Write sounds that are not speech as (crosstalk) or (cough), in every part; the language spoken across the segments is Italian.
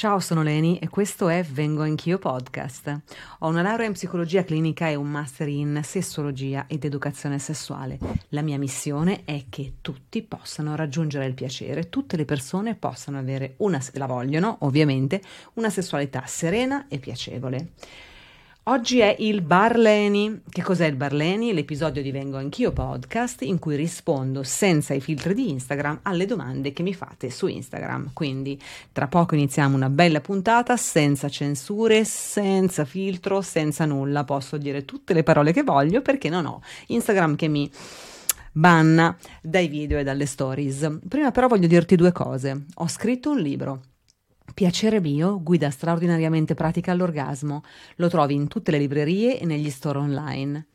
Ciao, sono Leni e questo è Vengo Anch'io Podcast. Ho una laurea in psicologia clinica e un master in sessologia ed educazione sessuale. La mia missione è che tutti possano raggiungere il piacere, tutte le persone possano avere una, la vogliono ovviamente, una sessualità serena e piacevole. Oggi è il Barleni. Che cos'è il Barleni? L'episodio di Vengo Anch'io podcast in cui rispondo senza i filtri di Instagram alle domande che mi fate su Instagram. Quindi tra poco iniziamo una bella puntata senza censure, senza filtro, senza nulla. Posso dire tutte le parole che voglio perché non ho Instagram che mi banna dai video e dalle stories. Prima però voglio dirti due cose. Ho scritto un libro Piacere mio, guida straordinariamente pratica all'orgasmo. Lo trovi in tutte le librerie e negli store online.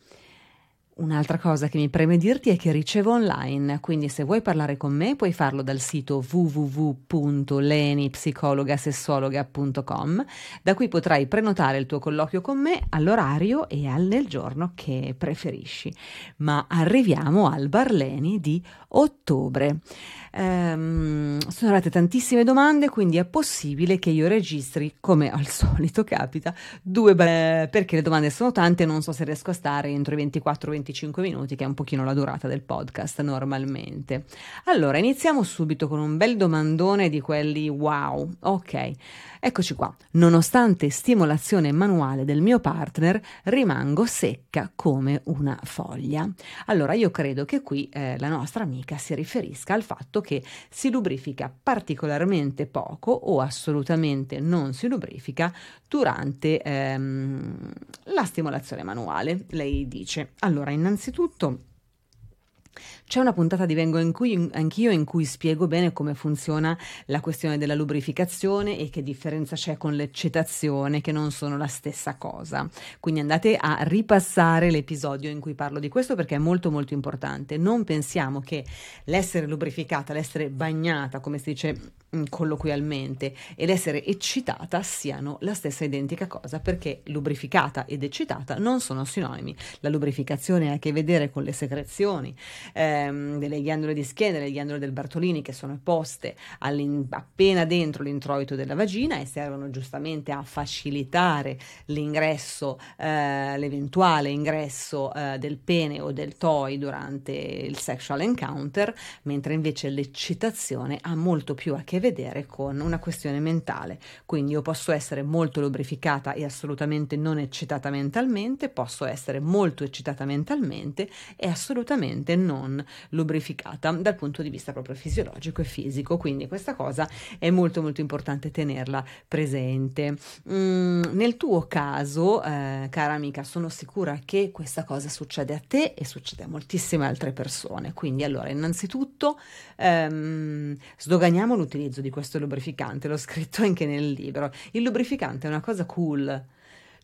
Un'altra cosa che mi preme dirti è che ricevo online, quindi se vuoi parlare con me puoi farlo dal sito www.lenipsicologasessuologa.com, da cui potrai prenotare il tuo colloquio con me all'orario e al nel giorno che preferisci. Ma arriviamo al Barleni di ottobre. Ehm, sono arrivate tantissime domande, quindi è possibile che io registri, come al (laughs) solito capita, due beh, perché le domande sono tante non so se riesco a stare entro i 24-25 minuti, che è un pochino la durata del podcast normalmente. Allora, iniziamo subito con un bel domandone di quelli wow. Ok. Eccoci qua. Nonostante stimolazione manuale del mio partner, rimango secca come una foglia. Allora, io credo che qui eh, la nostra amica si riferisca al fatto che si lubrifica particolarmente poco o assolutamente non si lubrifica durante ehm, la stimolazione manuale. Lei dice, allora, innanzitutto c'è una puntata di Vengo in cui, anch'io in cui spiego bene come funziona la questione della lubrificazione e che differenza c'è con l'eccitazione, che non sono la stessa cosa. Quindi andate a ripassare l'episodio in cui parlo di questo perché è molto molto importante. Non pensiamo che l'essere lubrificata, l'essere bagnata, come si dice mm, colloquialmente, e l'essere eccitata siano la stessa identica cosa perché lubrificata ed eccitata non sono sinonimi. La lubrificazione ha a che vedere con le secrezioni ehm, delle ghiandole di schiena, delle ghiandole del Bartolini che sono poste appena dentro l'introito della vagina e servono giustamente a facilitare l'ingresso, eh, l'eventuale ingresso eh, del pene o del toy durante il sexual encounter, mentre invece l'eccitazione ha molto più a che vedere con una questione mentale. Quindi io posso essere molto lubrificata e assolutamente non eccitata mentalmente, posso essere molto eccitata mentalmente e assolutamente non lubrificata dal punto di vista proprio fisiologico e fisico. Quindi questa cosa è molto molto importante tenerla presente. Mm, nel tuo caso, eh, cara amica, sono sicura che questa cosa succede a te e succede a moltissime altre persone. Quindi allora, innanzitutto ehm, sdoganiamo l'utilizzo di questo lubrificante, l'ho scritto anche nel libro. Il lubrificante è una cosa cool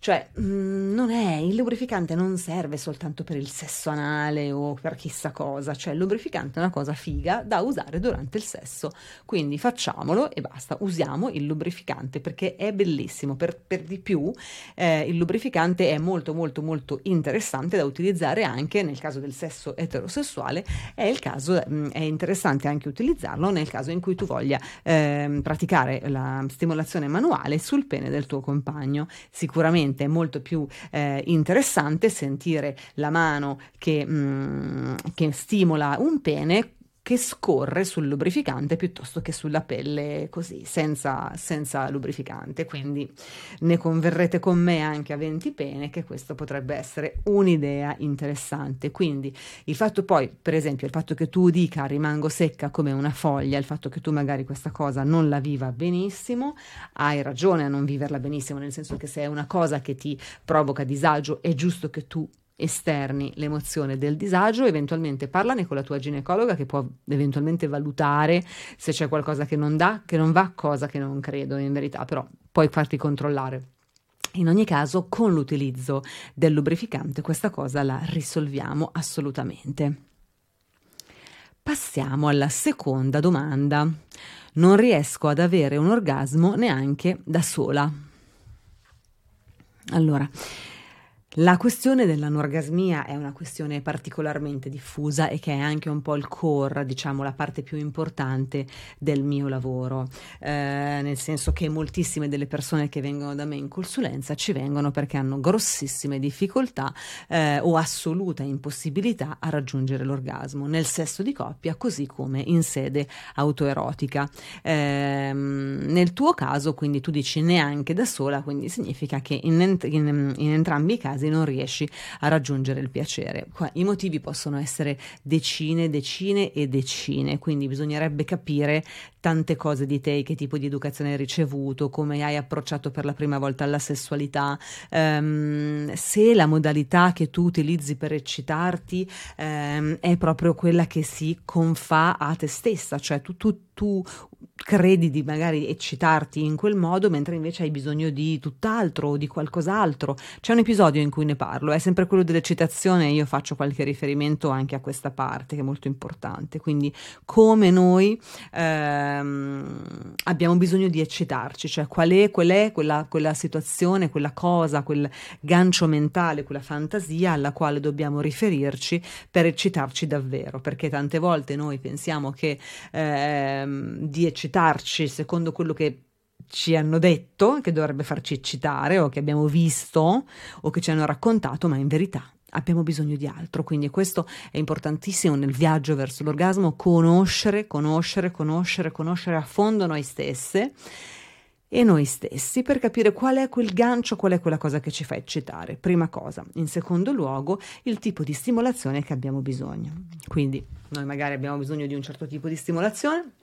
cioè, mh, mm, non è, il lubrificante non serve soltanto per il sesso anale o per chissà cosa, cioè il lubrificante è una cosa figa da usare durante il sesso, quindi facciamolo e basta, usiamo il lubrificante perché è bellissimo, per, per di più eh, il lubrificante è molto molto molto interessante da utilizzare anche nel caso del sesso eterosessuale, è, il caso, mh, mm, è interessante anche utilizzarlo nel caso in cui tu voglia eh, praticare la stimolazione manuale sul pene del tuo compagno, sicuramente sicuramente è molto più eh, interessante sentire la mano che, mh, mm, che stimola un pene che scorre sul lubrificante piuttosto che sulla pelle così, senza, senza, lubrificante. Quindi ne converrete con me anche a 20 pene che questo potrebbe essere un'idea interessante. Quindi il fatto poi, per esempio, il fatto che tu dica rimango secca come una foglia, il fatto che tu magari questa cosa non la viva benissimo, hai ragione a non viverla benissimo, nel senso che se è una cosa che ti provoca disagio, è giusto che tu esterni l'emozione del disagio, eventualmente parlane con la tua ginecologa che può eventualmente valutare se c'è qualcosa che non dà, che non va, cosa che non credo in verità, però puoi farti controllare. In ogni caso, con l'utilizzo del lubrificante questa cosa la risolviamo assolutamente. passiamo alla seconda domanda. Non riesco ad avere un orgasmo neanche da sola. Allora, la questione dell'anorgasmia è una questione particolarmente diffusa e che è anche un po' il core, diciamo la parte più importante del mio lavoro, eh, nel senso che moltissime delle persone che vengono da me in consulenza ci vengono perché hanno grossissime difficoltà eh, o assoluta impossibilità a raggiungere l'orgasmo nel sesso di coppia così come in sede autoerotica. Eh, nel tuo caso quindi tu dici neanche da sola, quindi significa che in, ent- in, in entrambi i casi casi non riesci a raggiungere il piacere. I motivi possono essere decine, decine e decine, quindi bisognerebbe capire tante cose di te, che tipo di educazione hai ricevuto, come hai approcciato per la prima volta alla sessualità, um, se la modalità che tu utilizzi per eccitarti um, è proprio quella che si confà a te stessa, cioè tu, tu, tu credi di magari eccitarti in quel modo mentre invece hai bisogno di tutt'altro o di qualcos'altro. C'è un episodio in cui ne parlo, è sempre quello dell'eccitazione e io faccio qualche riferimento anche a questa parte che è molto importante. Quindi come noi ehm, abbiamo bisogno di eccitarci, cioè qual è, qual è quella, quella situazione, quella cosa, quel gancio mentale, quella fantasia alla quale dobbiamo riferirci per eccitarci davvero, perché tante volte noi pensiamo che ehm, di eccitarci secondo quello che ci hanno detto, che dovrebbe farci eccitare o che abbiamo visto o che ci hanno raccontato, ma in verità abbiamo bisogno di altro. Quindi questo è importantissimo nel viaggio verso l'orgasmo, conoscere, conoscere, conoscere, conoscere a fondo noi stesse e noi stessi per capire qual è quel gancio, qual è quella cosa che ci fa eccitare. Prima cosa. In secondo luogo, il tipo di stimolazione che abbiamo bisogno. Quindi noi magari abbiamo bisogno di un certo tipo di stimolazione,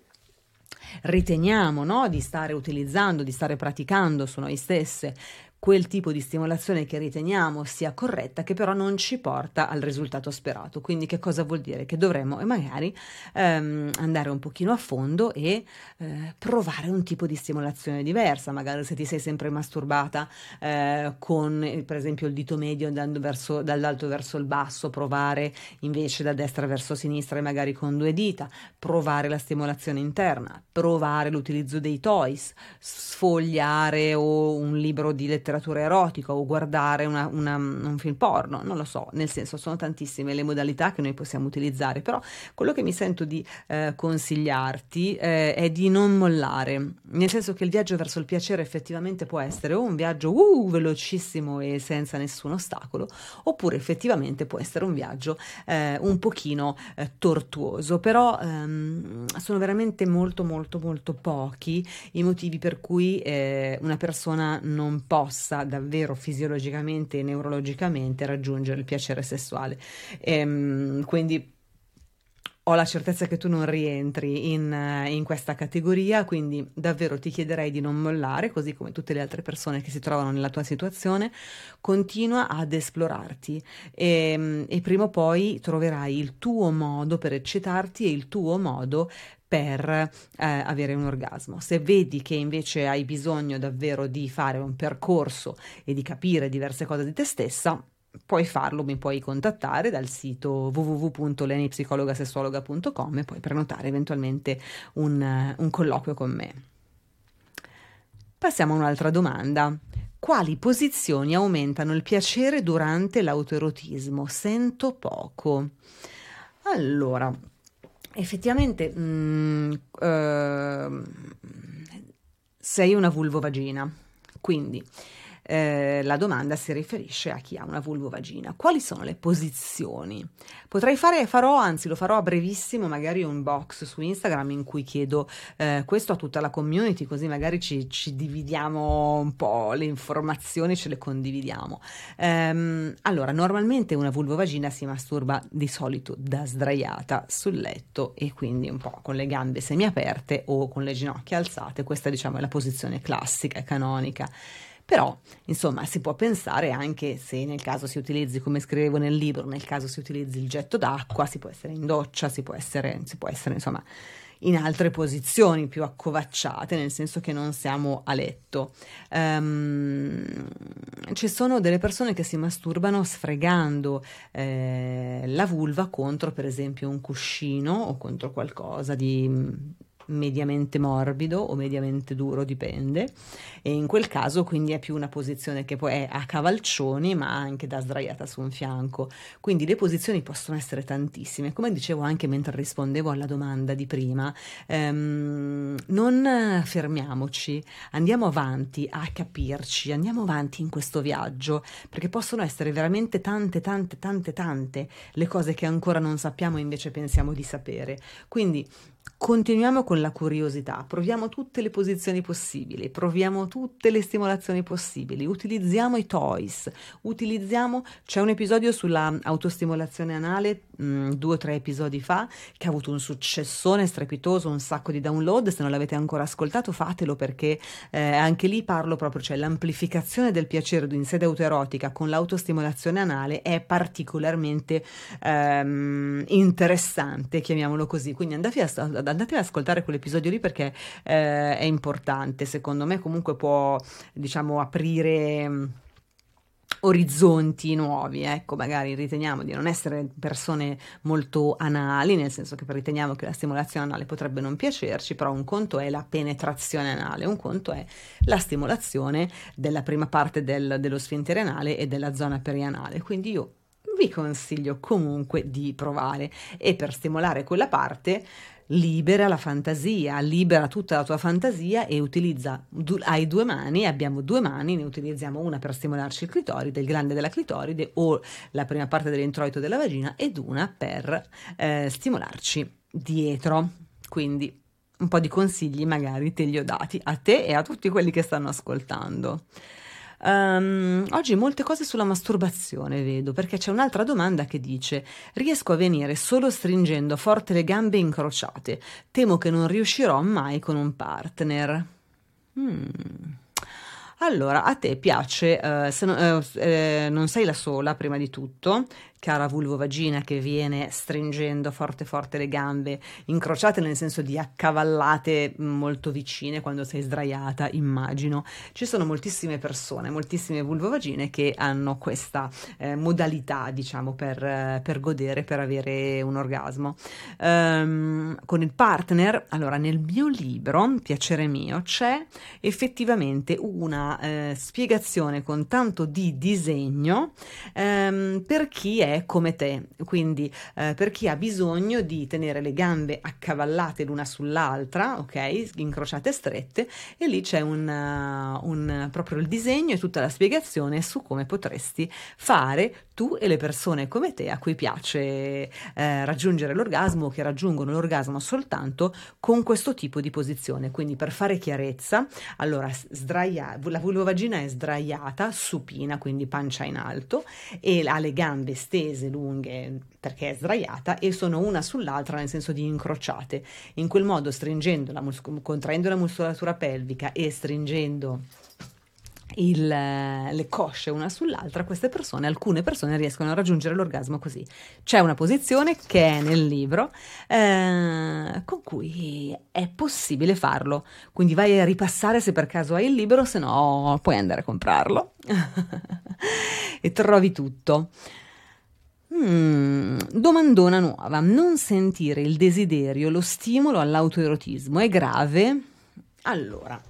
riteniamo no, di stare utilizzando, di stare praticando su noi stesse quel tipo di stimolazione che riteniamo sia corretta, che però non ci porta al risultato sperato. Quindi che cosa vuol dire? Che dovremmo magari ehm, andare un pochino a fondo e eh, provare un tipo di stimolazione diversa, magari se ti sei sempre masturbata eh, con per esempio il dito medio andando verso, dall'alto verso il basso, provare invece da destra verso sinistra e magari con due dita, provare la stimolazione interna, provare l'utilizzo dei toys, sfogliare o un libro di letteratura letteratura erotica o guardare una, una, un film porno, non lo so, nel senso sono tantissime le modalità che noi possiamo utilizzare, però quello che mi sento di eh, consigliarti eh, è di non mollare, nel senso che il viaggio verso il piacere effettivamente può essere o un viaggio uh, velocissimo e senza nessun ostacolo, oppure effettivamente può essere un viaggio eh, un pochino eh, tortuoso, però ehm, sono veramente molto molto molto pochi i motivi per cui eh, una persona non possa possa davvero fisiologicamente e neurologicamente raggiungere il piacere sessuale. E, ehm, quindi ho la certezza che tu non rientri in, in, questa categoria, quindi davvero ti chiederei di non mollare, così come tutte le altre persone che si trovano nella tua situazione, continua ad esplorarti e, ehm, e prima o poi troverai il tuo modo per eccitarti e il tuo modo per eh, avere un orgasmo. Se vedi che invece hai bisogno davvero di fare un percorso e di capire diverse cose di te stessa, puoi farlo, mi puoi contattare dal sito www.lenipsicologasessuologa.com e puoi prenotare eventualmente un, un colloquio con me. Passiamo a un'altra domanda. Quali posizioni aumentano il piacere durante l'autoerotismo? Sento poco. Allora, Effettivamente mh, mm, uh, sei una vulvovagina, quindi eh, la domanda si riferisce a chi ha una vulvovagina. Quali sono le posizioni? Potrei fare, farò, anzi lo farò a brevissimo, magari un box su Instagram in cui chiedo eh, questo a tutta la community, così magari ci, ci, dividiamo un po' le informazioni, ce le condividiamo. Ehm, allora, normalmente una vulvovagina si masturba di solito da sdraiata sul letto e quindi un po' con le gambe semiaperte o con le ginocchia alzate. Questa diciamo è la posizione classica e canonica. Però, insomma, si può pensare anche se nel caso si utilizzi, come scrivevo nel libro, nel caso si utilizzi il getto d'acqua, si può essere in doccia, si può essere, si può essere insomma, in altre posizioni più accovacciate, nel senso che non siamo a letto. Um, ci sono delle persone che si masturbano sfregando eh, la vulva contro, per esempio, un cuscino o contro qualcosa di mediamente morbido o mediamente duro, dipende, e in quel caso quindi è più una posizione che poi è a cavalcioni ma anche da sdraiata su un fianco. Quindi le posizioni possono essere tantissime, come dicevo anche mentre rispondevo alla domanda di prima, ehm, non fermiamoci, andiamo avanti a capirci, andiamo avanti in questo viaggio, perché possono essere veramente tante, tante, tante, tante le cose che ancora non sappiamo e invece pensiamo di sapere. Quindi Continuiamo con la curiosità, proviamo tutte le posizioni possibili, proviamo tutte le stimolazioni possibili, utilizziamo i toys, utilizziamo, c'è un episodio sulla autostimolazione anale, mh, mm, due o tre episodi fa, che ha avuto un successone strepitoso, un sacco di download, se non l'avete ancora ascoltato fatelo perché eh, anche lì parlo proprio, cioè l'amplificazione del piacere in sede autoerotica con l'autostimolazione anale è particolarmente ehm, interessante, chiamiamolo così, quindi andate a andate ad ascoltare quell'episodio lì perché eh, è importante, secondo me comunque può diciamo aprire mm, orizzonti nuovi, ecco, magari riteniamo di non essere persone molto anali, nel senso che riteniamo che la stimolazione anale potrebbe non piacerci, però un conto è la penetrazione anale, un conto è la stimolazione della prima parte del, dello sfintere anale e della zona perianale. Quindi io vi consiglio comunque di provare e per stimolare quella parte libera la fantasia, libera tutta la tua fantasia e utilizza, du, hai due mani, abbiamo due mani, ne utilizziamo una per stimolarci il clitoride, il glande della clitoride o la prima parte dell'introito della vagina ed una per eh, stimolarci dietro. Quindi un po' di consigli magari te li ho dati a te e a tutti quelli che stanno ascoltando. Um, oggi molte cose sulla masturbazione vedo, perché c'è un'altra domanda che dice: Riesco a venire solo stringendo forte le gambe incrociate. Temo che non riuscirò mai con un partner. Hmm. Allora, a te piace, eh, se no, eh, eh, non sei la sola prima di tutto, cara vulvovagina che viene stringendo forte forte le gambe, incrociate nel senso di accavallate molto vicine quando sei sdraiata, immagino. Ci sono moltissime persone, moltissime vulvovagine che hanno questa eh, modalità, diciamo, per, per, godere, per avere un orgasmo. Um, con il partner, allora nel mio libro, Piacere mio, c'è effettivamente una eh, spiegazione con tanto di disegno um, per chi è è come te, quindi eh, per chi ha bisogno di tenere le gambe accavallate l'una sull'altra, ok, incrociate strette, e lì c'è un, uh, un, proprio il disegno e tutta la spiegazione su come potresti fare tu e le persone come te a cui piace eh, raggiungere l'orgasmo che raggiungono l'orgasmo soltanto con questo tipo di posizione. Quindi per fare chiarezza, allora sdraia, la vulvovagina è sdraiata, supina, quindi pancia in alto e ha le gambe stese, lunghe perché è sdraiata e sono una sull'altra nel senso di incrociate. In quel modo stringendo la mus- contraendo la muscolatura pelvica e stringendo il, le cosce una sull'altra, queste persone, alcune persone riescono a raggiungere l'orgasmo così. C'è una posizione che è nel libro eh, con cui è possibile farlo, quindi vai a ripassare se per caso hai il libro, se no puoi andare a comprarlo (laughs) e trovi tutto. Hmm, domandona nuova. Non sentire il desiderio, lo stimolo all'autoerotismo è grave? Allora,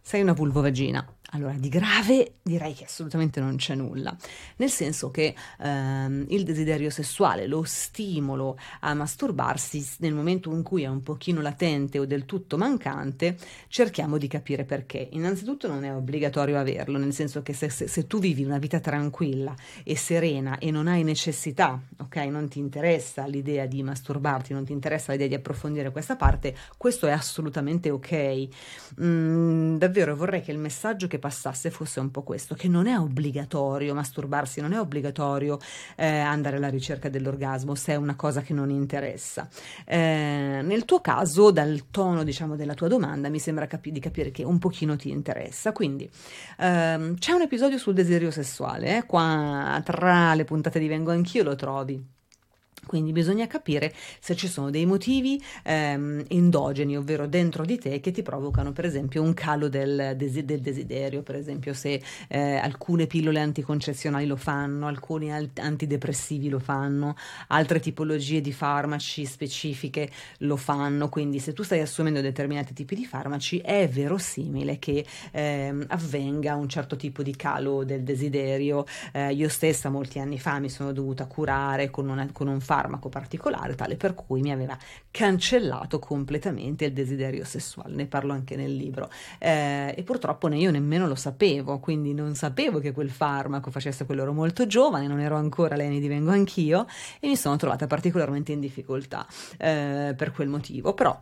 sei una vulvovagina allora, di grave direi che assolutamente non c'è nulla, nel senso che ehm, il desiderio sessuale, lo stimolo a masturbarsi nel momento in cui è un pochino latente o del tutto mancante, cerchiamo di capire perché. Innanzitutto non è obbligatorio averlo, nel senso che se, se, se tu vivi una vita tranquilla e serena e non hai necessità, ok, non ti interessa l'idea di masturbarti, non ti interessa l'idea di approfondire questa parte, questo è assolutamente ok. Mm, davvero vorrei che il messaggio che che passasse fosse un po' questo, che non è obbligatorio masturbarsi, non è obbligatorio eh, andare alla ricerca dell'orgasmo se è una cosa che non interessa. Eh, nel tuo caso, dal tono diciamo della tua domanda, mi sembra capi- di capire che un pochino ti interessa. Quindi ehm, c'è un episodio sul desiderio sessuale, eh? qua tra le puntate di Vengo Anch'io lo trovi Quindi bisogna capire se ci sono dei motivi ehm, endogeni, ovvero dentro di te, che ti provocano per esempio un calo del, des- del desiderio, per esempio se eh, alcune pillole anticoncezionali lo fanno, alcuni alt- antidepressivi lo fanno, altre tipologie di farmaci specifiche lo fanno, quindi se tu stai assumendo determinati tipi di farmaci è verosimile che ehm, avvenga un certo tipo di calo del desiderio. Eh, io stessa molti anni fa mi sono dovuta curare con, una, con un farmaco particolare, tale per cui mi aveva cancellato completamente il desiderio sessuale. Ne parlo anche nel libro. Eh, e purtroppo io nemmeno lo sapevo, quindi non sapevo che quel farmaco facesse quello. Ero molto giovane, non ero ancora lei, ne divengo anch'io, e mi sono trovata particolarmente in difficoltà eh, per quel motivo. Però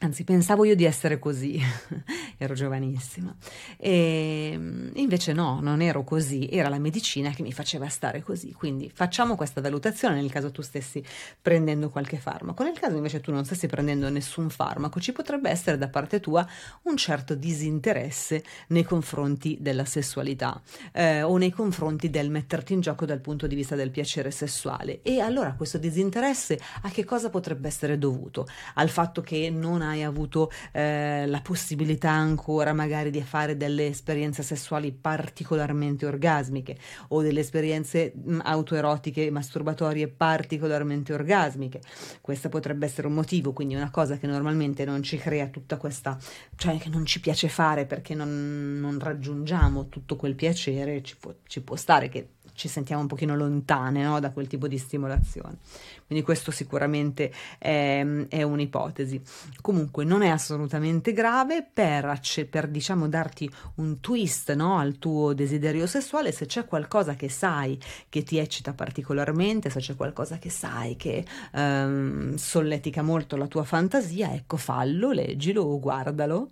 Anzi, pensavo io di essere così, (laughs) ero giovanissima. E invece no, non ero così, era la medicina che mi faceva stare così. Quindi facciamo questa valutazione nel caso tu stessi prendendo qualche farmaco. Nel caso invece tu non stessi prendendo nessun farmaco, ci potrebbe essere da parte tua un certo disinteresse nei confronti della sessualità eh, o nei confronti del metterti in gioco dal punto di vista del piacere sessuale. E allora questo disinteresse a che cosa potrebbe essere dovuto? Al fatto che non hai avuto eh, la possibilità ancora magari di fare delle esperienze sessuali particolarmente orgasmiche o delle esperienze mh, mm, autoerotiche masturbatorie particolarmente orgasmiche. Questo potrebbe essere un motivo, quindi una cosa che normalmente non ci crea tutta questa, cioè che non ci piace fare perché non, non raggiungiamo tutto quel piacere, ci può, ci può stare che ci sentiamo un pochino lontane no, da quel tipo di stimolazione. Quindi questo sicuramente è, è un'ipotesi. Comunque non è assolutamente grave per, per diciamo darti un twist no, al tuo desiderio sessuale se c'è qualcosa che sai che ti eccita particolarmente, se c'è qualcosa che sai che um, solletica molto la tua fantasia, ecco fallo, leggilo o guardalo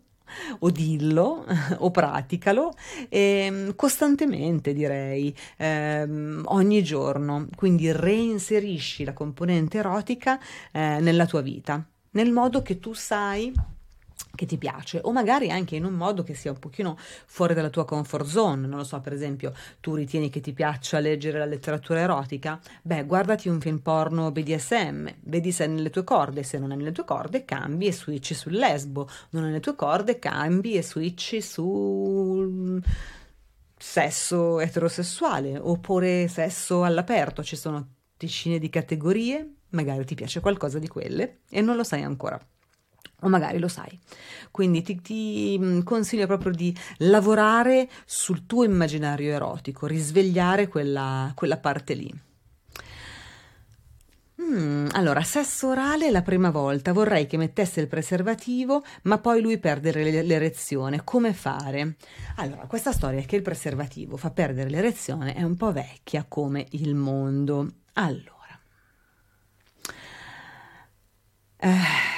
o dillo (laughs) o praticalo eh, costantemente direi eh, ogni giorno. Quindi reinserisci la componente erotica eh, nella tua vita nel modo che tu sai che ti piace o magari anche in un modo che sia un pochino fuori dalla tua comfort zone, non lo so, per esempio, tu ritieni che ti piaccia leggere la letteratura erotica? Beh, guardati un film porno BDSM, vedi se è nelle tue corde, se non è nelle tue corde cambi e switchi sul lesbo, non è nelle tue corde cambi e switchi sul sesso eterosessuale oppure sesso all'aperto, ci sono decine di categorie, magari ti piace qualcosa di quelle e non lo sai ancora o magari lo sai. Quindi ti, ti, mm, consiglio proprio di lavorare sul tuo immaginario erotico, risvegliare quella, quella parte lì. Mm, allora, sesso orale la prima volta, vorrei che mettesse il preservativo, ma poi lui perde l'erezione. Come fare? Allora, questa storia che il preservativo fa perdere l'erezione è un po' vecchia come il mondo. Allora. Eh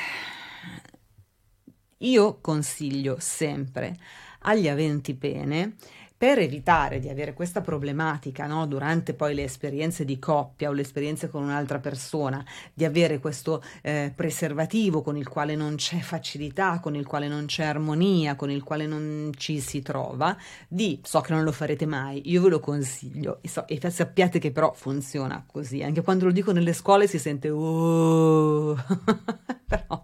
io consiglio sempre agli aventi pene per evitare di avere questa problematica no, durante poi le esperienze di coppia o le esperienze con un'altra persona, di avere questo eh, preservativo con il quale non c'è facilità, con il quale non c'è armonia, con il quale non ci si trova, di, so che non lo farete mai, io ve lo consiglio e, so, e sappiate che però funziona così, anche quando lo dico nelle scuole si sente oh, (laughs) però,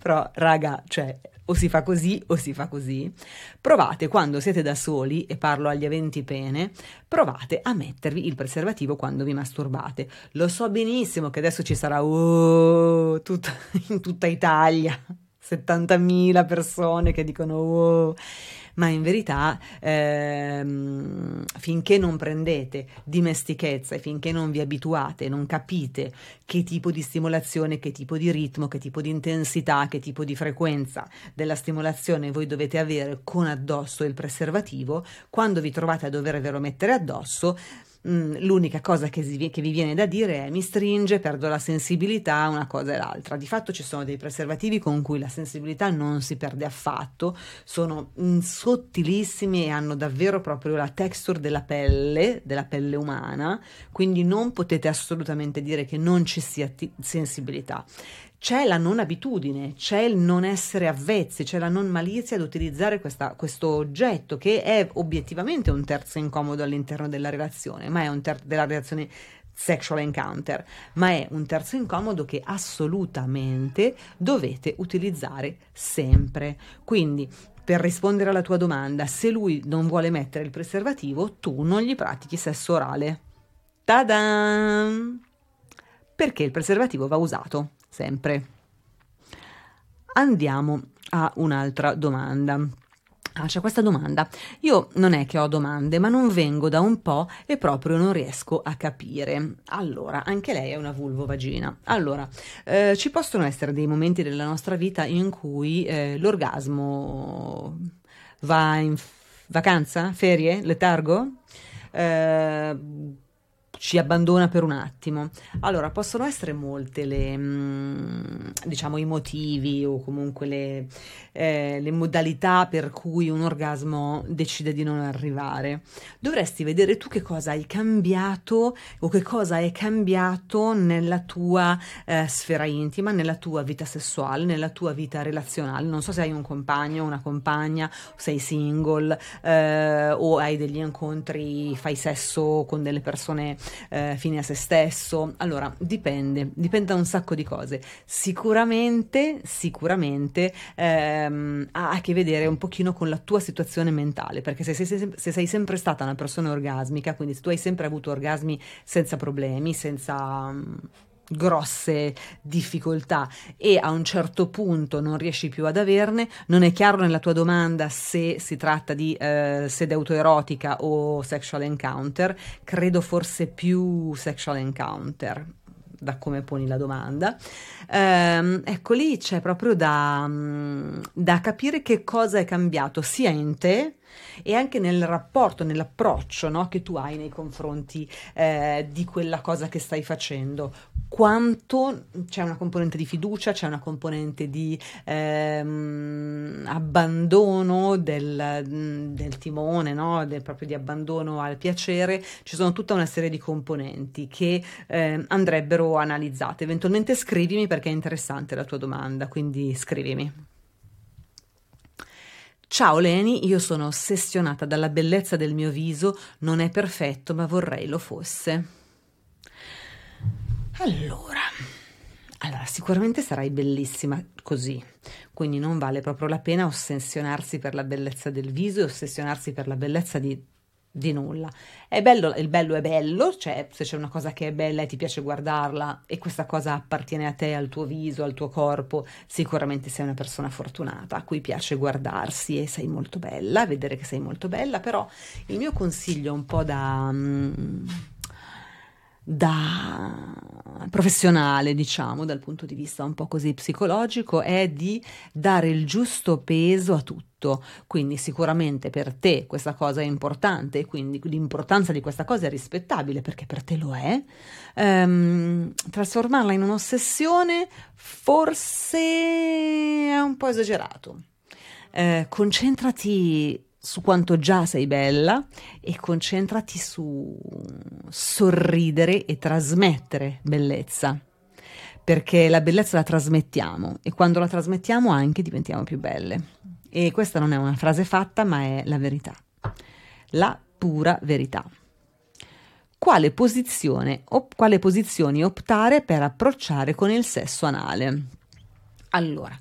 però raga, cioè o si fa così o si fa così. Provate quando siete da soli, e parlo agli aventi pene, provate a mettervi il preservativo quando vi masturbate. Lo so benissimo che adesso ci sarà oh, tut- in tutta Italia 70.000 persone che dicono oh ma in verità ehm, finché non prendete dimestichezza e finché non vi abituate, non capite che tipo di stimolazione, che tipo di ritmo, che tipo di intensità, che tipo di frequenza della stimolazione voi dovete avere con addosso il preservativo, quando vi trovate a dovervelo mettere addosso, Mm, l'unica cosa che, si, che, vi viene da dire è mi stringe, perdo la sensibilità, una cosa e l'altra. Di fatto ci sono dei preservativi con cui la sensibilità non si perde affatto, sono mm, sottilissimi e hanno davvero proprio la texture della pelle, della pelle umana, quindi non potete assolutamente dire che non ci sia t- sensibilità c'è la non abitudine, c'è il non essere avvezzi, c'è la non malizia ad utilizzare questa, questo oggetto che è obiettivamente un terzo incomodo all'interno della relazione, ma è un terzo della relazione sexual encounter, ma è un terzo incomodo che assolutamente dovete utilizzare sempre. Quindi per rispondere alla tua domanda, se lui non vuole mettere il preservativo, tu non gli pratichi sesso orale. Ta-da! Perché il preservativo va usato sempre. Andiamo a un'altra domanda. Ah, c'è questa domanda. Io non è che ho domande, ma non vengo da un po' e proprio non riesco a capire. Allora, anche lei è una vulvovagina. Allora, eh, ci possono essere dei momenti della nostra vita in cui eh, l'orgasmo va in f- vacanza, ferie, letargo? Eh, ci abbandona per un attimo. Allora, possono essere molte le, mm, diciamo, i motivi o comunque le, eh, le modalità per cui un orgasmo decide di non arrivare. Dovresti vedere tu che cosa hai cambiato o che cosa è cambiato nella tua eh, sfera intima, nella tua vita sessuale, nella tua vita relazionale. Non so se hai un compagno, una compagna, sei single eh, o hai degli incontri, fai sesso con delle persone eh, fine a se stesso. Allora, dipende, dipende da un sacco di cose. Sicuramente, sicuramente ehm, ha a che vedere un pochino con la tua situazione mentale, perché se sei, se sei sempre stata una persona orgasmica, quindi se tu hai sempre avuto orgasmi senza problemi, senza grosse difficoltà e a un certo punto non riesci più ad averne, non è chiaro nella tua domanda se si tratta di eh, sede autoerotica o sexual encounter, credo forse più sexual encounter da come poni la domanda. Ehm, ecco lì c'è proprio da, mm, da capire che cosa è cambiato sia in te e anche nel rapporto, nell'approccio no, che tu hai nei confronti eh, di quella cosa che stai facendo. Quanto c'è una componente di fiducia, c'è una componente di ehm, abbandono del, del timone, no? del, proprio di abbandono al piacere, ci sono tutta una serie di componenti che eh, andrebbero analizzate. Eventualmente scrivimi perché è interessante la tua domanda, quindi scrivimi. Ciao Leni, io sono ossessionata dalla bellezza del mio viso, non è perfetto, ma vorrei lo fosse. Allora, allora, sicuramente sarai bellissima così, quindi non vale proprio la pena ossessionarsi per la bellezza del viso e ossessionarsi per la bellezza di di nulla. È bello, il bello è bello, cioè se c'è una cosa che è bella e ti piace guardarla e questa cosa appartiene a te, al tuo viso, al tuo corpo, sicuramente sei una persona fortunata a cui piace guardarsi e sei molto bella, vedere che sei molto bella, però il mio consiglio un po' da... Mm, da professionale, diciamo, dal punto di vista un po' così psicologico, è di dare il giusto peso a tutto. Quindi sicuramente per te questa cosa è importante e quindi l'importanza di questa cosa è rispettabile perché per te lo è. Ehm, trasformarla in un'ossessione forse è un po' esagerato. Eh, concentrati su quanto già sei bella e concentrati su sorridere e trasmettere bellezza. Perché la bellezza la trasmettiamo e quando la trasmettiamo anche diventiamo più belle. E questa non è una frase fatta, ma è la verità. La pura verità. Quale posizione o quale posizioni optare per approcciare con il sesso anale? Allora,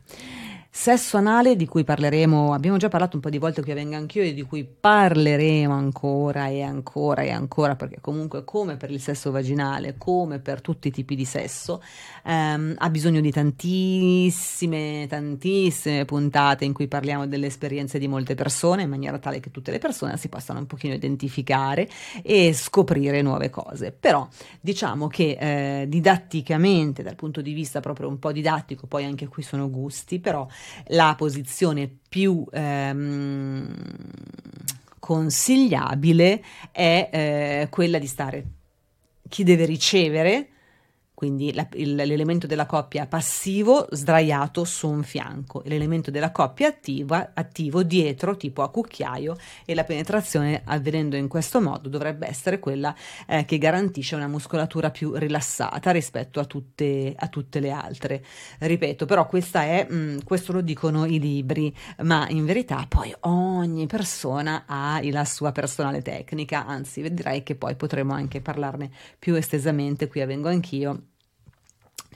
Sesso anale di cui parleremo, abbiamo già parlato un po' di volte qui a Venga Anch'io e di cui parleremo ancora e ancora e ancora perché comunque come per il sesso vaginale, come per tutti i tipi di sesso, ehm, ha bisogno di tantissime, tantissime puntate in cui parliamo delle esperienze di molte persone in maniera tale che tutte le persone si possano un pochino identificare e scoprire nuove cose. Però diciamo che eh, didatticamente, dal punto di vista proprio un po' didattico, poi anche qui sono gusti, però la posizione più ehm, consigliabile è eh, quella di stare chi deve ricevere quindi la, il, l'elemento della coppia passivo sdraiato su un fianco, l'elemento della coppia attiva, attivo dietro, tipo a cucchiaio, e la penetrazione avvenendo in questo modo dovrebbe essere quella eh, che garantisce una muscolatura più rilassata rispetto a tutte, a tutte le altre. Ripeto, però è, mh, mm, questo lo dicono i libri, ma in verità poi ogni persona ha la sua personale tecnica, anzi vedrai che poi potremo anche parlarne più estesamente, qui avvengo anch'io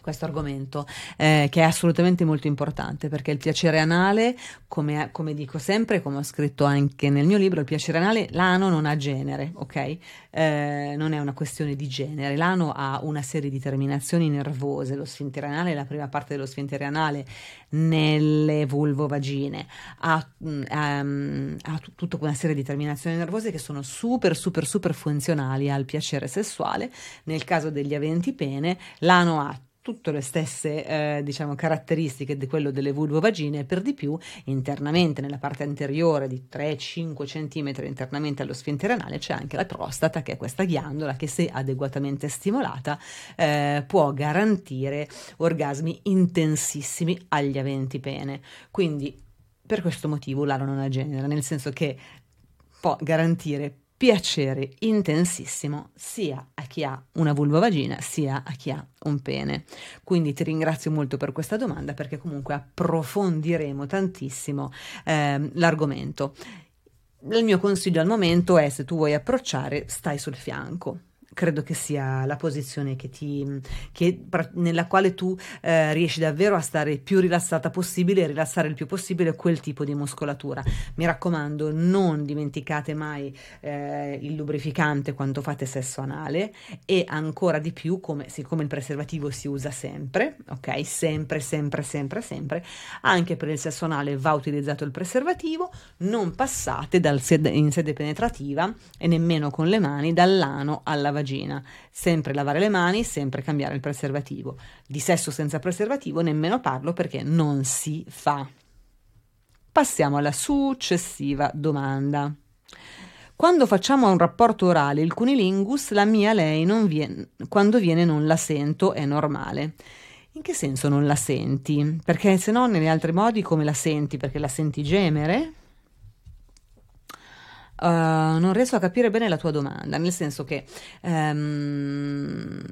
questo argomento, eh, che è assolutamente molto importante perché il piacere anale, come, come, dico sempre, come ho scritto anche nel mio libro, il piacere anale, l'ano non ha genere, ok? Eh, non è una questione di genere, l'ano ha una serie di terminazioni nervose, lo sfintere anale, la prima parte dello sfintere anale nelle vulvovagine, ha, um, ha t- tutta una serie di terminazioni nervose che sono super, super, super funzionali al piacere sessuale. Nel caso degli aventi pene, l'ano ha tutte le stesse eh, diciamo, caratteristiche di quello delle vulvovagine, per di più internamente nella parte anteriore di 3-5 cm internamente allo sfintere anale c'è anche la prostata che è questa ghiandola che se adeguatamente stimolata eh, può garantire orgasmi intensissimi agli aventi pene. Quindi per questo motivo l'aro non ha genere, nel senso che può garantire piacere intensissimo sia a chi ha una vulvovagina sia a chi ha un pene. Quindi ti ringrazio molto per questa domanda perché comunque approfondiremo tantissimo eh, l'argomento. Il mio consiglio al momento è se tu vuoi approcciare stai sul fianco credo che sia la posizione che ti, che, nella quale tu eh, riesci davvero a stare più rilassata possibile e rilassare il più possibile quel tipo di muscolatura. Mi raccomando, non dimenticate mai eh, il lubrificante quando fate sesso anale e ancora di più, come, siccome il preservativo si usa sempre, ok? Sempre, sempre, sempre, sempre, anche per il sesso anale va utilizzato il preservativo, non passate dal sed- in sede penetrativa e nemmeno con le mani dall'ano alla vagina vagina. Sempre lavare le mani, sempre cambiare il preservativo. Di sesso senza preservativo nemmeno parlo perché non si fa. Passiamo alla successiva domanda. Quando facciamo un rapporto orale il cunilingus, la mia lei non viene, quando viene non la sento, è normale. In che senso non la senti? Perché se no, negli altri modi come la senti? Perché la senti gemere? Uh, non riesco a capire bene la tua domanda, nel senso che um,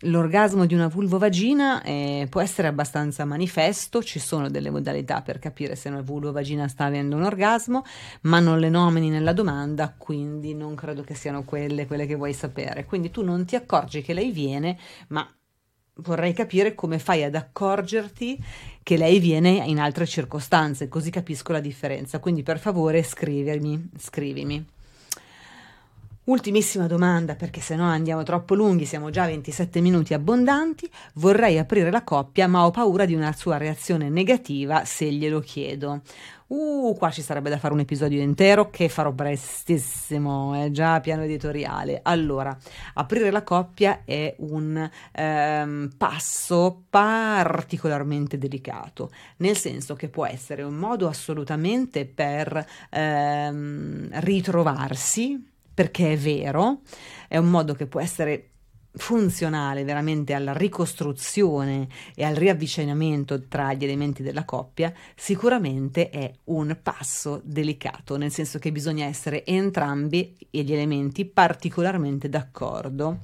l'orgasmo di una vulvovagina eh, può essere abbastanza manifesto, ci sono delle modalità per capire se una vulvovagina sta avendo un orgasmo, ma non le nomini nella domanda, quindi non credo che siano quelle, quelle che vuoi sapere. Quindi tu non ti accorgi che lei viene, ma vorrei capire come fai ad accorgerti che lei viene in altre circostanze, così capisco la differenza. Quindi per favore scrivimi, scrivimi. Ultimissima domanda, perché se no andiamo troppo lunghi, siamo già a 27 minuti abbondanti. Vorrei aprire la coppia, ma ho paura di una sua reazione negativa se glielo chiedo. Uh, qua ci sarebbe da fare un episodio intero che farò prestissimo, è già piano editoriale. Allora, aprire la coppia è un ehm, passo particolarmente delicato, nel senso che può essere un modo assolutamente per ehm, ritrovarsi, perché è vero, è un modo che può essere funzionale veramente alla ricostruzione e al riavvicinamento tra gli elementi della coppia, sicuramente è un passo delicato, nel senso che bisogna essere entrambi gli elementi particolarmente d'accordo.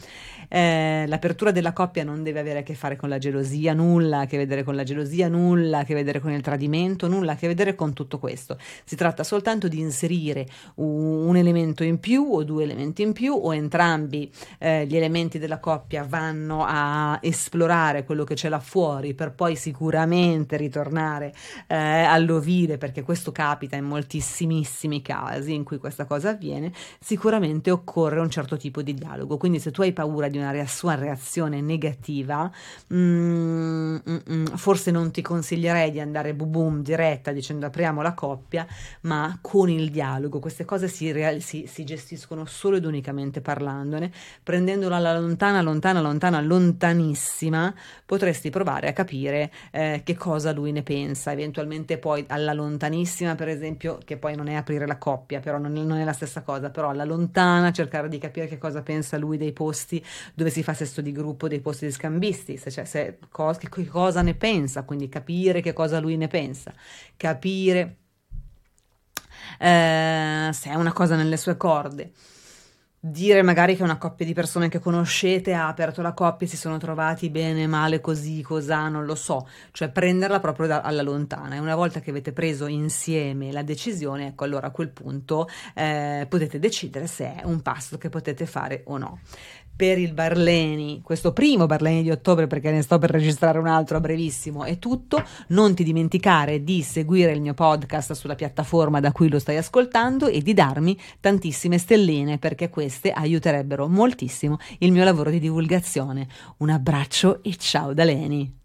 Eh, l'apertura della coppia non deve avere a che fare con la gelosia, nulla a che vedere con la gelosia, nulla a che vedere con il tradimento, nulla a che vedere con tutto questo. Si tratta soltanto di inserire un, un elemento in più o due elementi in più o entrambi eh, gli elementi della coppia vanno a esplorare quello che c'è là fuori per poi sicuramente ritornare eh, all'ovile, perché questo capita in moltissimissimi casi in cui questa cosa avviene, sicuramente occorre un certo tipo di dialogo. Quindi se tu hai paura di una sua reazione negativa, mm, mm, mm, forse non ti consiglierei di andare boom boom diretta dicendo apriamo la coppia, ma con il dialogo. Queste cose si, real- si, si gestiscono solo ed unicamente parlandone, prendendola alla lontana, lontana, lontana, lontanissima, potresti provare a capire eh, che cosa lui ne pensa, eventualmente poi alla lontanissima, per esempio, che poi non è aprire la coppia, però non è, non è la stessa cosa, però alla lontana cercare di capire che cosa pensa lui dei posti dove si fa sesto di gruppo, dei posti di scambisti, se, cioè, se, co- che, che cosa ne pensa, quindi capire che cosa lui ne pensa, capire eh, se è una cosa nelle sue corde dire magari che una coppia di persone che conoscete ha aperto la coppia, si sono trovati bene, male, così, cos'ha, non lo so, cioè prenderla proprio da, alla lontana. E una volta che avete preso insieme la decisione, ecco allora a quel punto eh, potete decidere se è un passo che potete fare o no per il Barleni, questo primo Barleni di ottobre perché ne sto per registrare un altro a brevissimo, è tutto. Non ti dimenticare di seguire il mio podcast sulla piattaforma da cui lo stai ascoltando e di darmi tantissime stelline perché queste aiuterebbero moltissimo il mio lavoro di divulgazione. Un abbraccio e ciao da Leni.